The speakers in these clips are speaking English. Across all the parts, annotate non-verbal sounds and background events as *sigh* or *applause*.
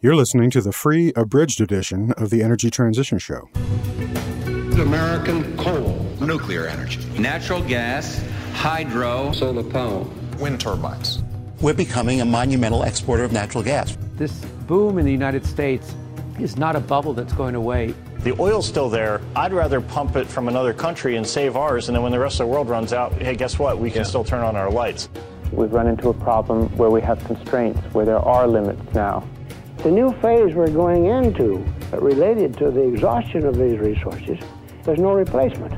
You're listening to the free abridged edition of the Energy Transition Show. American coal, nuclear energy, natural gas, hydro, solar power, wind turbines. We're becoming a monumental exporter of natural gas. This boom in the United States is not a bubble that's going away. The oil's still there. I'd rather pump it from another country and save ours, and then when the rest of the world runs out, hey, guess what? We can yeah. still turn on our lights. We've run into a problem where we have constraints, where there are limits now. The new phase we're going into, uh, related to the exhaustion of these resources, there's no replacement.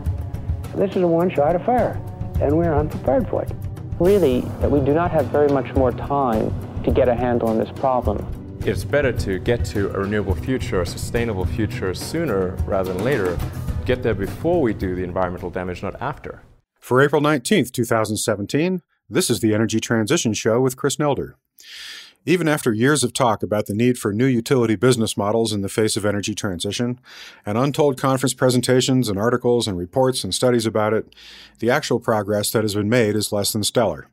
This is a one-shot affair, and we're unprepared for it. Really, uh, we do not have very much more time to get a handle on this problem. It's better to get to a renewable future, a sustainable future sooner rather than later. Get there before we do the environmental damage, not after. For April 19th, 2017, this is the Energy Transition Show with Chris Nelder. Even after years of talk about the need for new utility business models in the face of energy transition, and untold conference presentations and articles and reports and studies about it, the actual progress that has been made is less than stellar.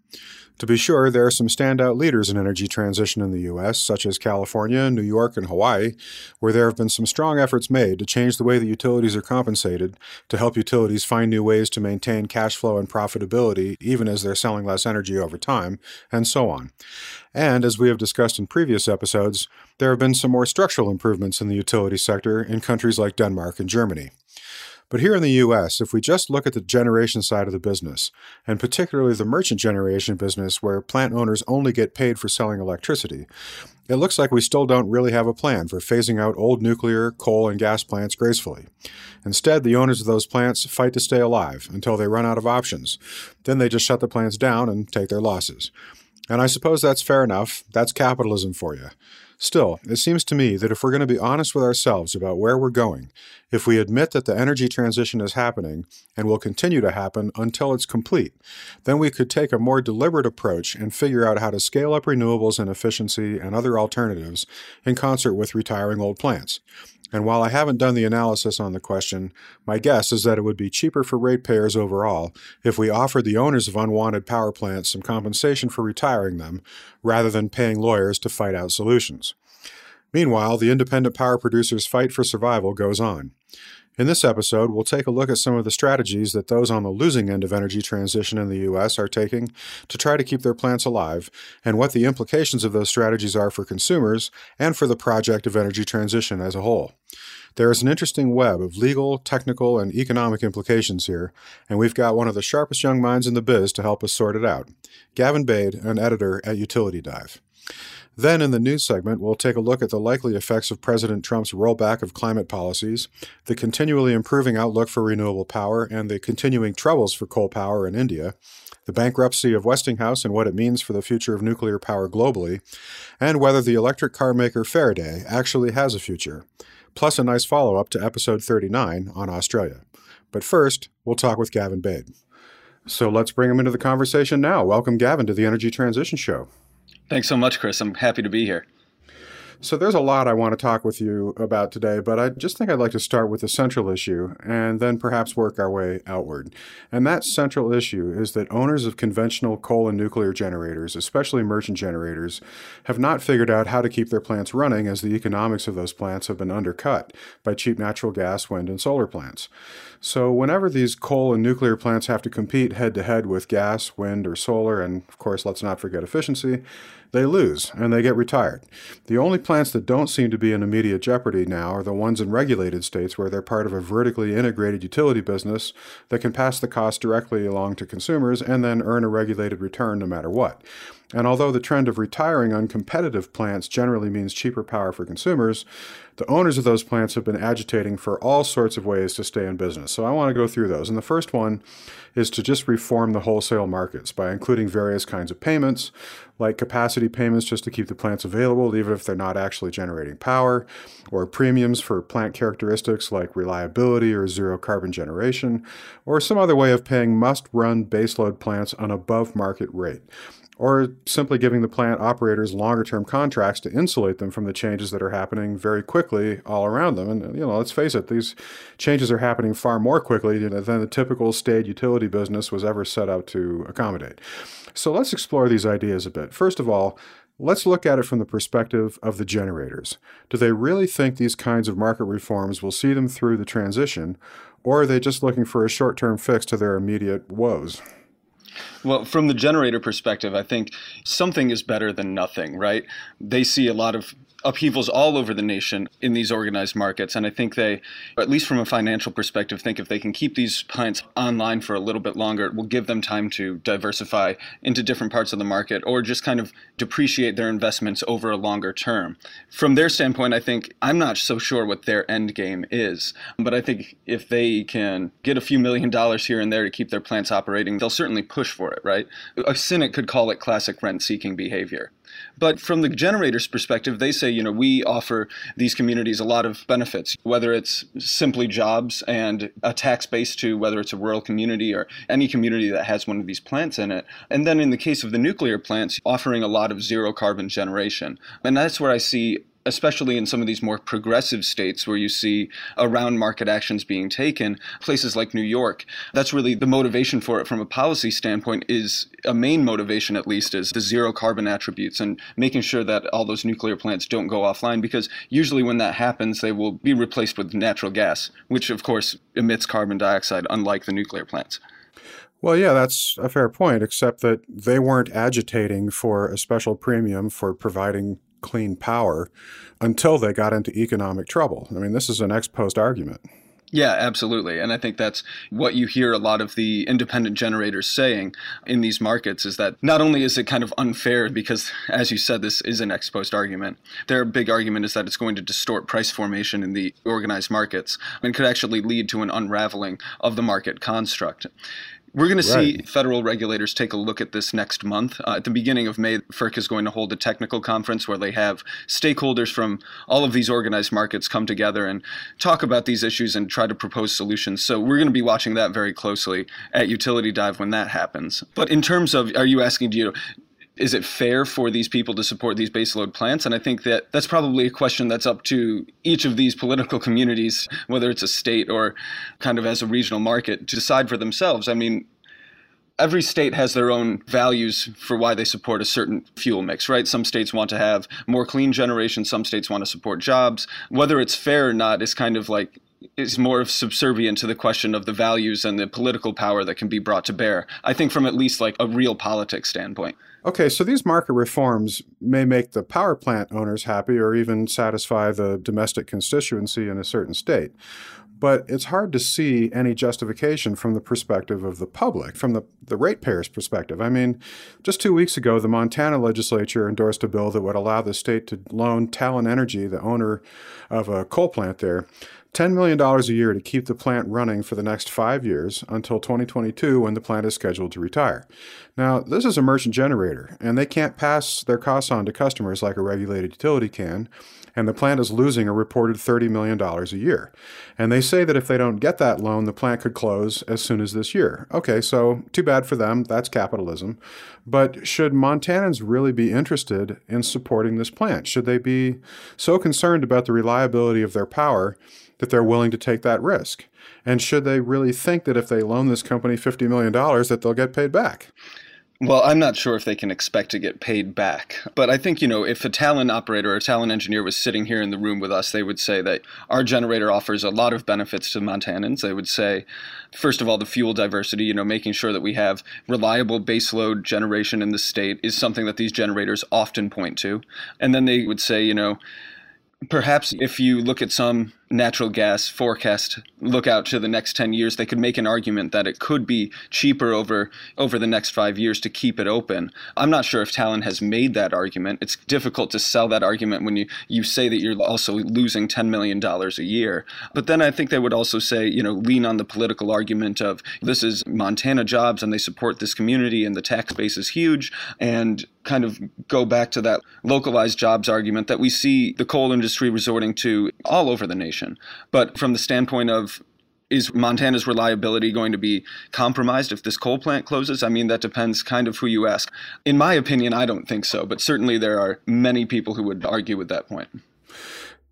To be sure, there are some standout leaders in energy transition in the U.S., such as California, New York, and Hawaii, where there have been some strong efforts made to change the way the utilities are compensated to help utilities find new ways to maintain cash flow and profitability even as they're selling less energy over time, and so on. And as we have discussed in previous episodes, there have been some more structural improvements in the utility sector in countries like Denmark and Germany. But here in the US, if we just look at the generation side of the business, and particularly the merchant generation business where plant owners only get paid for selling electricity, it looks like we still don't really have a plan for phasing out old nuclear, coal, and gas plants gracefully. Instead, the owners of those plants fight to stay alive until they run out of options. Then they just shut the plants down and take their losses. And I suppose that's fair enough. That's capitalism for you. Still, it seems to me that if we're going to be honest with ourselves about where we're going, if we admit that the energy transition is happening and will continue to happen until it's complete, then we could take a more deliberate approach and figure out how to scale up renewables and efficiency and other alternatives in concert with retiring old plants. And while I haven't done the analysis on the question, my guess is that it would be cheaper for ratepayers overall if we offered the owners of unwanted power plants some compensation for retiring them, rather than paying lawyers to fight out solutions. Meanwhile, the independent power producers' fight for survival goes on. In this episode, we'll take a look at some of the strategies that those on the losing end of energy transition in the U.S. are taking to try to keep their plants alive, and what the implications of those strategies are for consumers and for the project of energy transition as a whole. There is an interesting web of legal, technical, and economic implications here, and we've got one of the sharpest young minds in the biz to help us sort it out Gavin Bade, an editor at Utility Dive. Then, in the news segment, we'll take a look at the likely effects of President Trump's rollback of climate policies, the continually improving outlook for renewable power, and the continuing troubles for coal power in India, the bankruptcy of Westinghouse and what it means for the future of nuclear power globally, and whether the electric car maker Faraday actually has a future, plus a nice follow up to episode 39 on Australia. But first, we'll talk with Gavin Bade. So let's bring him into the conversation now. Welcome, Gavin, to the Energy Transition Show. Thanks so much, Chris. I'm happy to be here. So there's a lot I want to talk with you about today, but I just think I'd like to start with the central issue and then perhaps work our way outward. And that central issue is that owners of conventional coal and nuclear generators, especially merchant generators, have not figured out how to keep their plants running as the economics of those plants have been undercut by cheap natural gas, wind, and solar plants. So whenever these coal and nuclear plants have to compete head to head with gas, wind, or solar, and of course, let's not forget efficiency, they lose and they get retired. The only plants that don't seem to be in immediate jeopardy now are the ones in regulated states where they're part of a vertically integrated utility business that can pass the cost directly along to consumers and then earn a regulated return no matter what. And although the trend of retiring uncompetitive plants generally means cheaper power for consumers, the owners of those plants have been agitating for all sorts of ways to stay in business. So I want to go through those. And the first one is to just reform the wholesale markets by including various kinds of payments, like capacity payments just to keep the plants available, even if they're not actually generating power, or premiums for plant characteristics like reliability or zero carbon generation, or some other way of paying must run baseload plants an above market rate or simply giving the plant operators longer term contracts to insulate them from the changes that are happening very quickly all around them. And, you know, let's face it, these changes are happening far more quickly than the typical state utility business was ever set out to accommodate. So let's explore these ideas a bit. First of all, Let's look at it from the perspective of the generators. Do they really think these kinds of market reforms will see them through the transition, or are they just looking for a short term fix to their immediate woes? Well, from the generator perspective, I think something is better than nothing, right? They see a lot of upheavals all over the nation in these organized markets. And I think they, at least from a financial perspective, think if they can keep these plants online for a little bit longer, it will give them time to diversify into different parts of the market or just kind of depreciate their investments over a longer term. From their standpoint, I think I'm not so sure what their end game is, but I think if they can get a few million dollars here and there to keep their plants operating, they'll certainly push for it, right? A cynic could call it classic rent seeking behavior. But from the generator's perspective, they say, you know, we offer these communities a lot of benefits, whether it's simply jobs and a tax base to whether it's a rural community or any community that has one of these plants in it. And then in the case of the nuclear plants, offering a lot of zero carbon generation. And that's where I see especially in some of these more progressive states where you see around market actions being taken, places like New York. That's really the motivation for it from a policy standpoint is a main motivation at least is the zero carbon attributes and making sure that all those nuclear plants don't go offline because usually when that happens they will be replaced with natural gas, which of course emits carbon dioxide unlike the nuclear plants. Well, yeah, that's a fair point, except that they weren't agitating for a special premium for providing clean power until they got into economic trouble. I mean, this is an ex post argument. Yeah, absolutely. And I think that's what you hear a lot of the independent generators saying in these markets is that not only is it kind of unfair because, as you said, this is an ex post argument, their big argument is that it's going to distort price formation in the organized markets and could actually lead to an unraveling of the market construct. We're going to see federal regulators take a look at this next month. Uh, at the beginning of May, FERC is going to hold a technical conference where they have stakeholders from all of these organized markets come together and talk about these issues and try to propose solutions. So we're going to be watching that very closely at Utility Dive when that happens. But in terms of, are you asking, do you is it fair for these people to support these baseload plants? And I think that that's probably a question that's up to each of these political communities, whether it's a state or kind of as a regional market, to decide for themselves. I mean, every state has their own values for why they support a certain fuel mix, right? Some states want to have more clean generation, some states want to support jobs. Whether it's fair or not is kind of like is more of subservient to the question of the values and the political power that can be brought to bear. I think from at least like a real politics standpoint. Okay, so these market reforms may make the power plant owners happy or even satisfy the domestic constituency in a certain state. But it's hard to see any justification from the perspective of the public, from the, the ratepayers' perspective. I mean, just two weeks ago, the Montana legislature endorsed a bill that would allow the state to loan Talen Energy, the owner of a coal plant there, $10 million a year to keep the plant running for the next five years until 2022 when the plant is scheduled to retire. Now, this is a merchant generator, and they can't pass their costs on to customers like a regulated utility can, and the plant is losing a reported $30 million a year. And they say that if they don't get that loan, the plant could close as soon as this year. Okay, so too bad for them. That's capitalism. But should Montanans really be interested in supporting this plant? Should they be so concerned about the reliability of their power? that they're willing to take that risk? And should they really think that if they loan this company $50 million that they'll get paid back? Well, I'm not sure if they can expect to get paid back. But I think, you know, if a Talen operator or a Talen engineer was sitting here in the room with us, they would say that our generator offers a lot of benefits to Montanans. They would say, first of all, the fuel diversity, you know, making sure that we have reliable baseload generation in the state is something that these generators often point to. And then they would say, you know, perhaps if you look at some natural gas forecast look out to the next 10 years they could make an argument that it could be cheaper over over the next 5 years to keep it open. I'm not sure if Talen has made that argument. It's difficult to sell that argument when you you say that you're also losing 10 million dollars a year. But then i think they would also say you know lean on the political argument of this is montana jobs and they support this community and the tax base is huge and kind of go back to that localized jobs argument that we see the coal industry resorting to all over the nation but from the standpoint of is Montana's reliability going to be compromised if this coal plant closes? I mean, that depends kind of who you ask. In my opinion, I don't think so, but certainly there are many people who would argue with that point.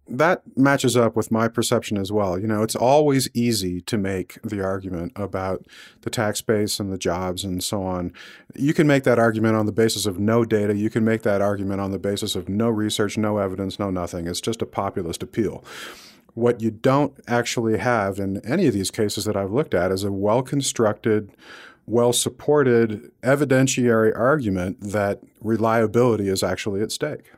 that matches up with my perception as well. You know, it's always easy to make the argument about the tax base and the jobs and so on. You can make that argument on the basis of no data. You can make that argument on the basis of no research, no evidence, no nothing. It's just a populist appeal. What you don't actually have in any of these cases that I've looked at is a well constructed, well supported evidentiary argument that reliability is actually at stake.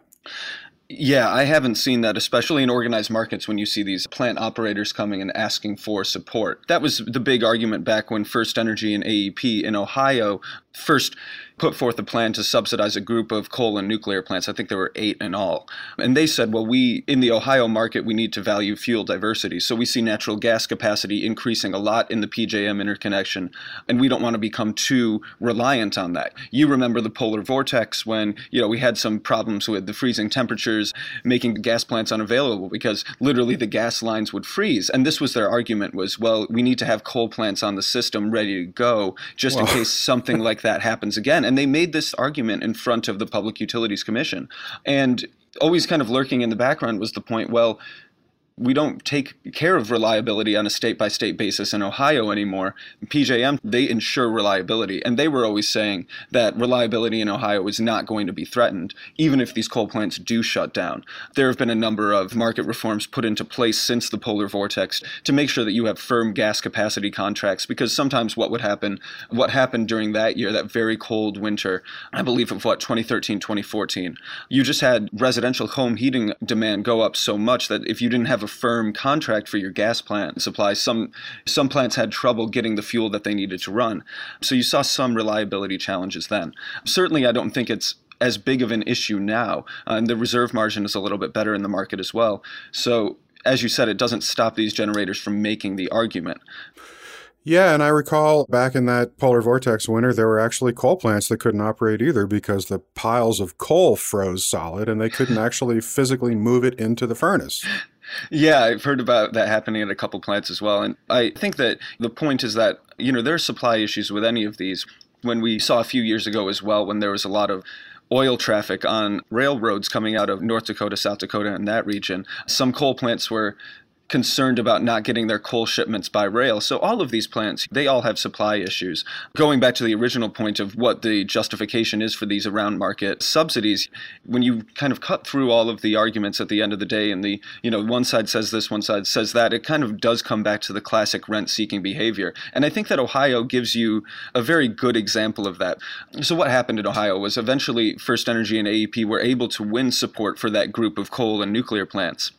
Yeah, I haven't seen that, especially in organized markets when you see these plant operators coming and asking for support. That was the big argument back when First Energy and AEP in Ohio first put forth a plan to subsidize a group of coal and nuclear plants. I think there were eight in all. And they said, well, we, in the Ohio market, we need to value fuel diversity. So we see natural gas capacity increasing a lot in the PJM interconnection, and we don't want to become too reliant on that. You remember the polar vortex when, you know, we had some problems with the freezing temperatures making gas plants unavailable because literally the gas lines would freeze. And this was their argument was, well, we need to have coal plants on the system ready to go just well. in case something like that happens again. And they made this argument in front of the Public Utilities Commission. And always kind of lurking in the background was the point well, we don't take care of reliability on a state by state basis in Ohio anymore. PJM, they ensure reliability. And they were always saying that reliability in Ohio is not going to be threatened, even if these coal plants do shut down. There have been a number of market reforms put into place since the polar vortex to make sure that you have firm gas capacity contracts, because sometimes what would happen, what happened during that year, that very cold winter, I believe of what, 2013, 2014, you just had residential home heating demand go up so much that if you didn't have a firm contract for your gas plant supply. Some some plants had trouble getting the fuel that they needed to run. So you saw some reliability challenges then. Certainly, I don't think it's as big of an issue now. And the reserve margin is a little bit better in the market as well. So as you said, it doesn't stop these generators from making the argument. Yeah, and I recall back in that polar vortex winter, there were actually coal plants that couldn't operate either because the piles of coal froze solid and they couldn't *laughs* actually physically move it into the furnace. Yeah, I've heard about that happening at a couple plants as well. And I think that the point is that, you know, there are supply issues with any of these. When we saw a few years ago as well, when there was a lot of oil traffic on railroads coming out of North Dakota, South Dakota, and that region, some coal plants were concerned about not getting their coal shipments by rail. So all of these plants, they all have supply issues. Going back to the original point of what the justification is for these around market subsidies, when you kind of cut through all of the arguments at the end of the day and the, you know, one side says this, one side says that, it kind of does come back to the classic rent seeking behavior. And I think that Ohio gives you a very good example of that. So what happened in Ohio was eventually First Energy and AEP were able to win support for that group of coal and nuclear plants.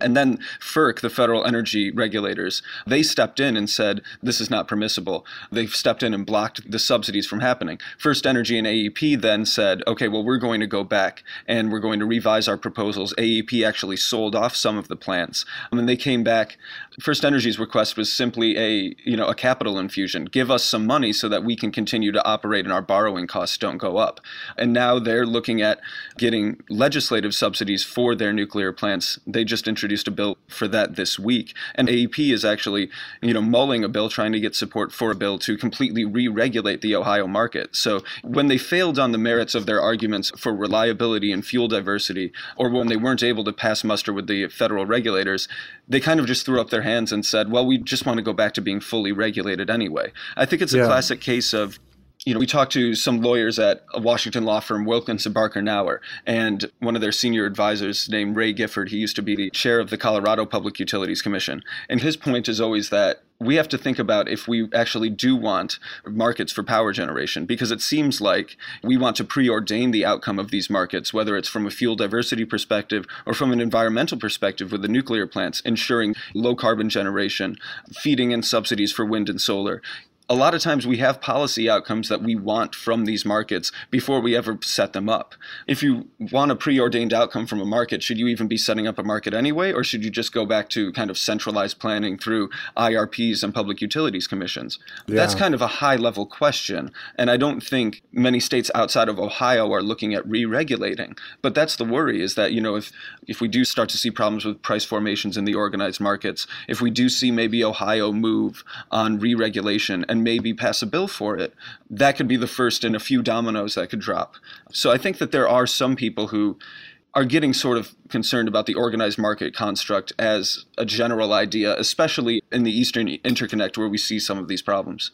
And then FERC, the federal energy regulators, they stepped in and said this is not permissible. They stepped in and blocked the subsidies from happening. First Energy and AEP then said, okay, well, we're going to go back and we're going to revise our proposals. AEP actually sold off some of the plants. And then they came back. First Energy's request was simply a, you know, a capital infusion. Give us some money so that we can continue to operate and our borrowing costs don't go up. And now they're looking at getting legislative subsidies for their nuclear plants. They just introduced introduced a bill for that this week. And AEP is actually, you know, mulling a bill trying to get support for a bill to completely re-regulate the Ohio market. So when they failed on the merits of their arguments for reliability and fuel diversity, or when they weren't able to pass muster with the federal regulators, they kind of just threw up their hands and said, well, we just want to go back to being fully regulated anyway. I think it's a yeah. classic case of you know, we talked to some lawyers at a Washington law firm, Wilkinson Barker Knauer, and one of their senior advisors named Ray Gifford. He used to be the chair of the Colorado Public Utilities Commission. And his point is always that we have to think about if we actually do want markets for power generation, because it seems like we want to preordain the outcome of these markets, whether it's from a fuel diversity perspective or from an environmental perspective with the nuclear plants, ensuring low carbon generation, feeding in subsidies for wind and solar a lot of times we have policy outcomes that we want from these markets before we ever set them up. If you want a preordained outcome from a market, should you even be setting up a market anyway, or should you just go back to kind of centralized planning through IRPs and public utilities commissions? Yeah. That's kind of a high level question. And I don't think many states outside of Ohio are looking at re regulating. But that's the worry is that, you know, if, if we do start to see problems with price formations in the organized markets, if we do see maybe Ohio move on re regulation and and maybe pass a bill for it, that could be the first in a few dominoes that could drop. So I think that there are some people who are getting sort of concerned about the organized market construct as a general idea, especially in the Eastern Interconnect where we see some of these problems.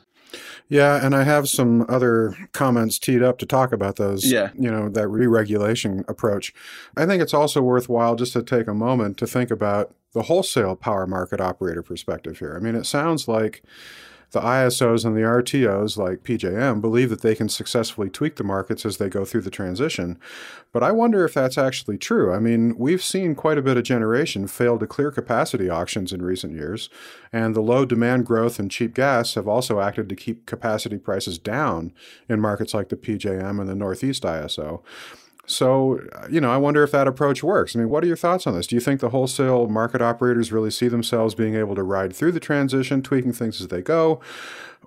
Yeah, and I have some other comments teed up to talk about those. Yeah. You know, that re regulation approach. I think it's also worthwhile just to take a moment to think about the wholesale power market operator perspective here. I mean, it sounds like the ISOs and the RTOs, like PJM, believe that they can successfully tweak the markets as they go through the transition. But I wonder if that's actually true. I mean, we've seen quite a bit of generation fail to clear capacity auctions in recent years, and the low demand growth and cheap gas have also acted to keep capacity prices down in markets like the PJM and the Northeast ISO. So, uh, you know, I wonder if that approach works. I mean, what are your thoughts on this? Do you think the wholesale market operators really see themselves being able to ride through the transition, tweaking things as they go?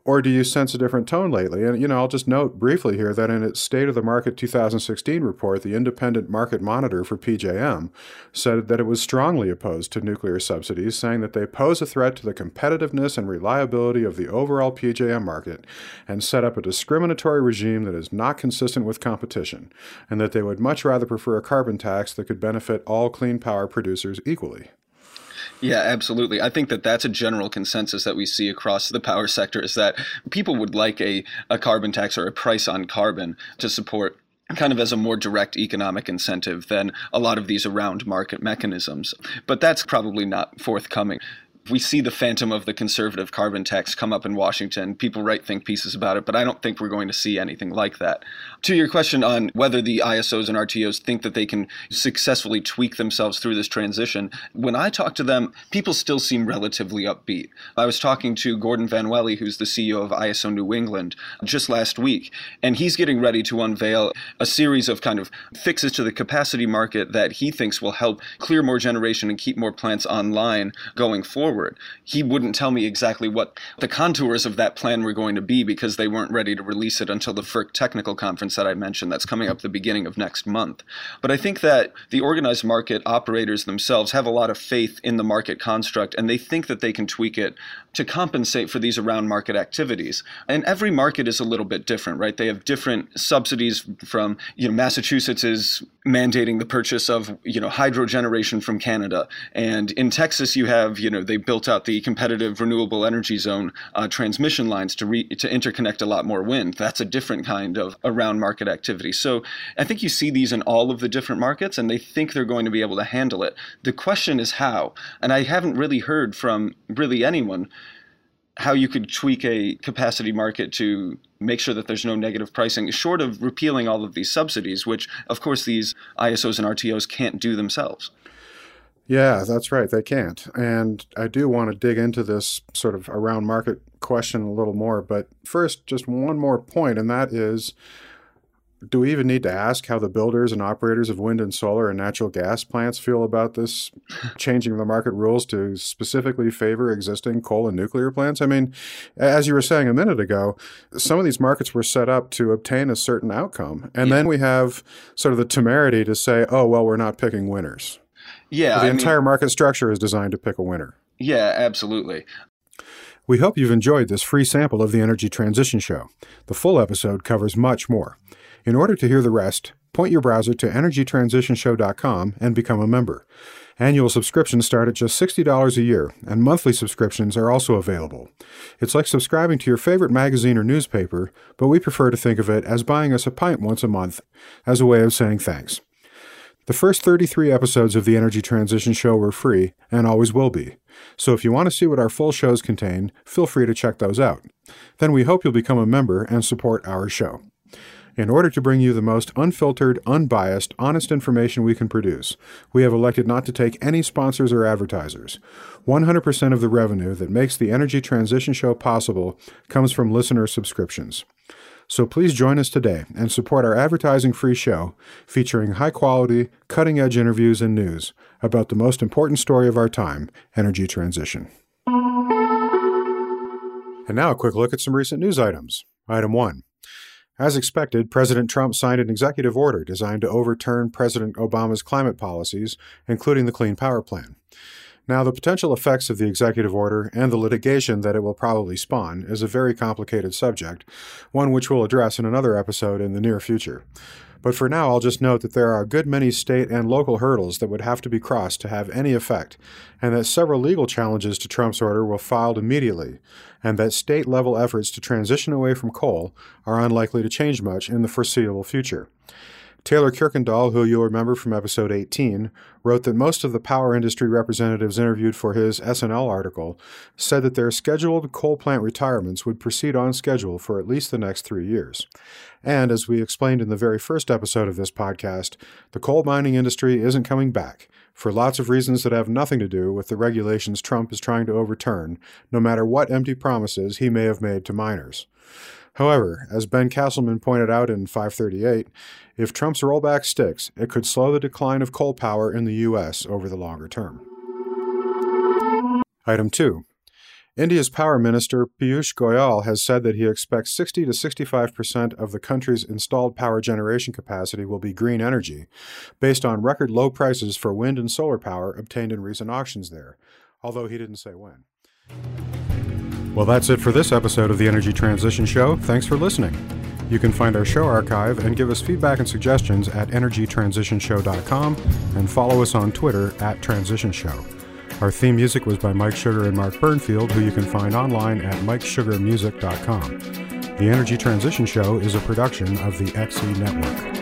Or do you sense a different tone lately? And, you know, I'll just note briefly here that in its State of the Market 2016 report, the independent market monitor for PJM said that it was strongly opposed to nuclear subsidies, saying that they pose a threat to the competitiveness and reliability of the overall PJM market and set up a discriminatory regime that is not consistent with competition, and that they would much rather prefer a carbon tax that could benefit all clean power producers equally. Yeah, absolutely. I think that that's a general consensus that we see across the power sector is that people would like a, a carbon tax or a price on carbon to support kind of as a more direct economic incentive than a lot of these around market mechanisms. But that's probably not forthcoming we see the phantom of the conservative carbon tax come up in Washington. People write think pieces about it, but I don't think we're going to see anything like that. To your question on whether the ISOs and RTOs think that they can successfully tweak themselves through this transition, when I talk to them, people still seem relatively upbeat. I was talking to Gordon Van Welie, who's the CEO of ISO New England, just last week, and he's getting ready to unveil a series of kind of fixes to the capacity market that he thinks will help clear more generation and keep more plants online going forward forward. He wouldn't tell me exactly what the contours of that plan were going to be because they weren't ready to release it until the FERC technical conference that I mentioned that's coming up the beginning of next month. But I think that the organized market operators themselves have a lot of faith in the market construct and they think that they can tweak it to compensate for these around market activities. And every market is a little bit different, right? They have different subsidies from, you know, Massachusetts is mandating the purchase of, you know, hydro generation from Canada. And in Texas, you have, you know, they built out the competitive renewable energy zone uh, transmission lines to re- to interconnect a lot more wind. That's a different kind of around market activity. So I think you see these in all of the different markets, and they think they're going to be able to handle it. The question is how, and I haven't really heard from really anyone how you could tweak a capacity market to make sure that there's no negative pricing, short of repealing all of these subsidies, which, of course, these ISOs and RTOs can't do themselves. Yeah, that's right. They can't. And I do want to dig into this sort of around market question a little more. But first, just one more point, and that is do we even need to ask how the builders and operators of wind and solar and natural gas plants feel about this *laughs* changing the market rules to specifically favor existing coal and nuclear plants? I mean, as you were saying a minute ago, some of these markets were set up to obtain a certain outcome. And yeah. then we have sort of the temerity to say, oh, well, we're not picking winners. Yeah. the I entire mean, market structure is designed to pick a winner. Yeah, absolutely. We hope you've enjoyed this free sample of the Energy Transition Show. The full episode covers much more. In order to hear the rest, point your browser to energytransitionshow.com and become a member. Annual subscriptions start at just $60 a year, and monthly subscriptions are also available. It's like subscribing to your favorite magazine or newspaper, but we prefer to think of it as buying us a pint once a month as a way of saying thanks. The first 33 episodes of the Energy Transition Show were free and always will be. So if you want to see what our full shows contain, feel free to check those out. Then we hope you'll become a member and support our show. In order to bring you the most unfiltered, unbiased, honest information we can produce, we have elected not to take any sponsors or advertisers. 100% of the revenue that makes the Energy Transition Show possible comes from listener subscriptions. So please join us today and support our advertising free show featuring high quality, cutting edge interviews and news about the most important story of our time energy transition. And now a quick look at some recent news items. Item 1. As expected, President Trump signed an executive order designed to overturn President Obama's climate policies, including the Clean Power Plan. Now, the potential effects of the executive order and the litigation that it will probably spawn is a very complicated subject, one which we'll address in another episode in the near future. But for now, I'll just note that there are a good many state and local hurdles that would have to be crossed to have any effect, and that several legal challenges to Trump's order will filed immediately, and that state level efforts to transition away from coal are unlikely to change much in the foreseeable future. Taylor Kuykendall, who you'll remember from episode 18, wrote that most of the power industry representatives interviewed for his SNL article said that their scheduled coal plant retirements would proceed on schedule for at least the next three years. And as we explained in the very first episode of this podcast, the coal mining industry isn't coming back for lots of reasons that have nothing to do with the regulations Trump is trying to overturn, no matter what empty promises he may have made to miners. However, as Ben Casselman pointed out in 538, if Trump's rollback sticks, it could slow the decline of coal power in the U.S. over the longer term. Item 2. India's power minister Piyush Goyal has said that he expects 60 to 65 percent of the country's installed power generation capacity will be green energy, based on record low prices for wind and solar power obtained in recent auctions there, although he didn't say when. Well, that's it for this episode of the Energy Transition Show. Thanks for listening. You can find our show archive and give us feedback and suggestions at energytransitionshow.com and follow us on Twitter at Transition Show. Our theme music was by Mike Sugar and Mark Burnfield, who you can find online at mikesugarmusic.com. The Energy Transition Show is a production of the XE Network.